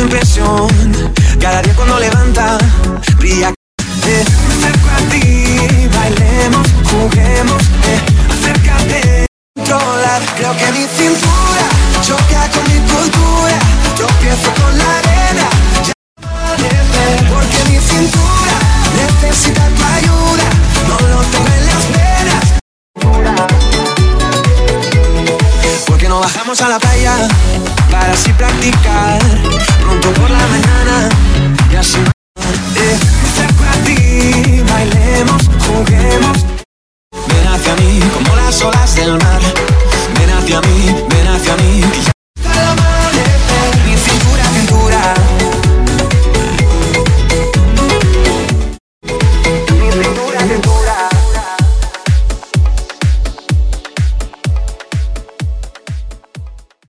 impresión. Cada día cuando levanta, brilla. Me acerco a ti, bailemos, juguemos, eh, acércate. Controlar, creo que mi cintura choca con mi cultura. Tropiezo con la arena, ya porque mi cintura necesita tu ayuda. No lo tomes las venas. Porque no bajamos a la playa para así practicar frente a mí